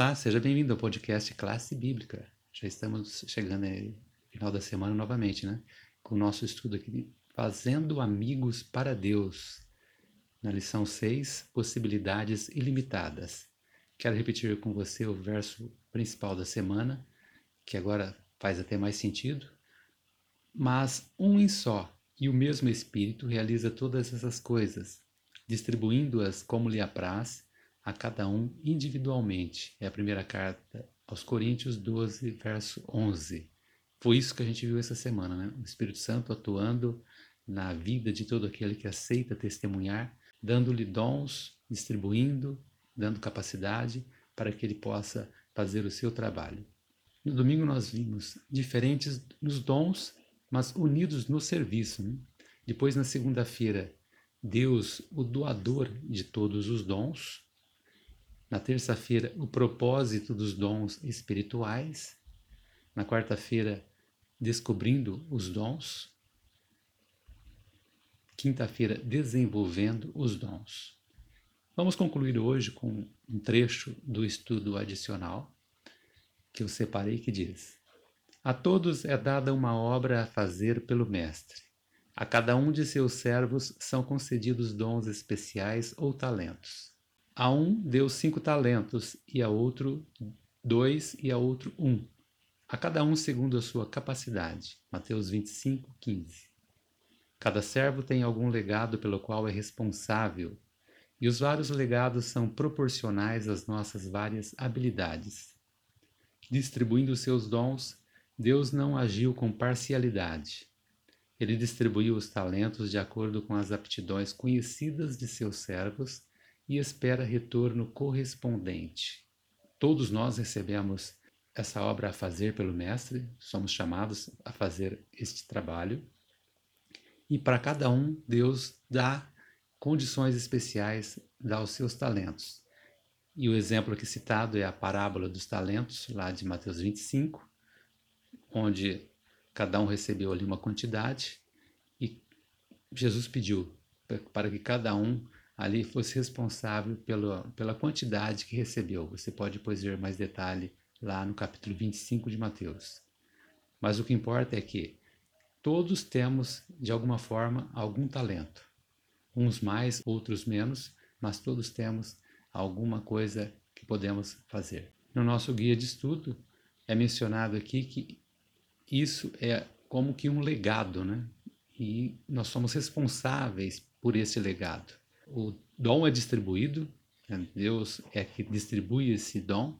Olá, seja bem-vindo ao podcast Classe Bíblica. Já estamos chegando no final da semana novamente, né? Com o nosso estudo aqui, Fazendo Amigos para Deus. Na lição 6, Possibilidades Ilimitadas. Quero repetir com você o verso principal da semana, que agora faz até mais sentido. Mas um em só e o mesmo Espírito realiza todas essas coisas, distribuindo-as como lhe apraz a cada um individualmente. É a primeira carta aos Coríntios 12, verso 11. Foi isso que a gente viu essa semana, né? O Espírito Santo atuando na vida de todo aquele que aceita testemunhar, dando-lhe dons, distribuindo, dando capacidade para que ele possa fazer o seu trabalho. No domingo nós vimos diferentes nos dons, mas unidos no serviço. Né? Depois, na segunda-feira, Deus, o doador de todos os dons, na terça-feira, o propósito dos dons espirituais. Na quarta-feira, descobrindo os dons. Quinta-feira, desenvolvendo os dons. Vamos concluir hoje com um trecho do estudo adicional que eu separei que diz: A todos é dada uma obra a fazer pelo Mestre. A cada um de seus servos são concedidos dons especiais ou talentos. A um deu cinco talentos, e a outro dois, e a outro um. A cada um segundo a sua capacidade. Mateus 25, 15. Cada servo tem algum legado pelo qual é responsável, e os vários legados são proporcionais às nossas várias habilidades. Distribuindo seus dons, Deus não agiu com parcialidade. Ele distribuiu os talentos de acordo com as aptidões conhecidas de seus servos e espera retorno correspondente. Todos nós recebemos essa obra a fazer pelo Mestre, somos chamados a fazer este trabalho. E para cada um, Deus dá condições especiais, dá os seus talentos. E o exemplo aqui citado é a parábola dos talentos, lá de Mateus 25, onde cada um recebeu ali uma quantidade e Jesus pediu para que cada um ali fosse responsável pela, pela quantidade que recebeu. Você pode depois ver mais detalhe lá no capítulo 25 de Mateus. Mas o que importa é que todos temos, de alguma forma, algum talento. Uns mais, outros menos, mas todos temos alguma coisa que podemos fazer. No nosso guia de estudo é mencionado aqui que isso é como que um legado, né? E nós somos responsáveis por esse legado o dom é distribuído? Deus é que distribui esse dom,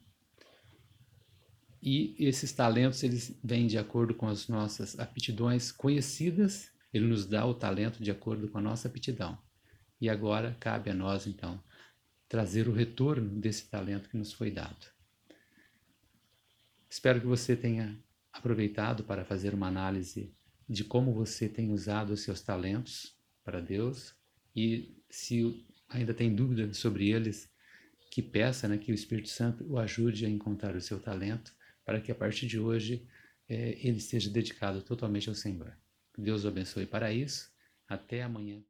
e esses talentos eles vêm de acordo com as nossas aptidões conhecidas, ele nos dá o talento de acordo com a nossa aptidão. E agora cabe a nós, então, trazer o retorno desse talento que nos foi dado. Espero que você tenha aproveitado para fazer uma análise de como você tem usado os seus talentos para Deus e se ainda tem dúvida sobre eles, que peça né, que o Espírito Santo o ajude a encontrar o seu talento, para que a partir de hoje é, ele esteja dedicado totalmente ao Senhor. Deus o abençoe para isso. Até amanhã.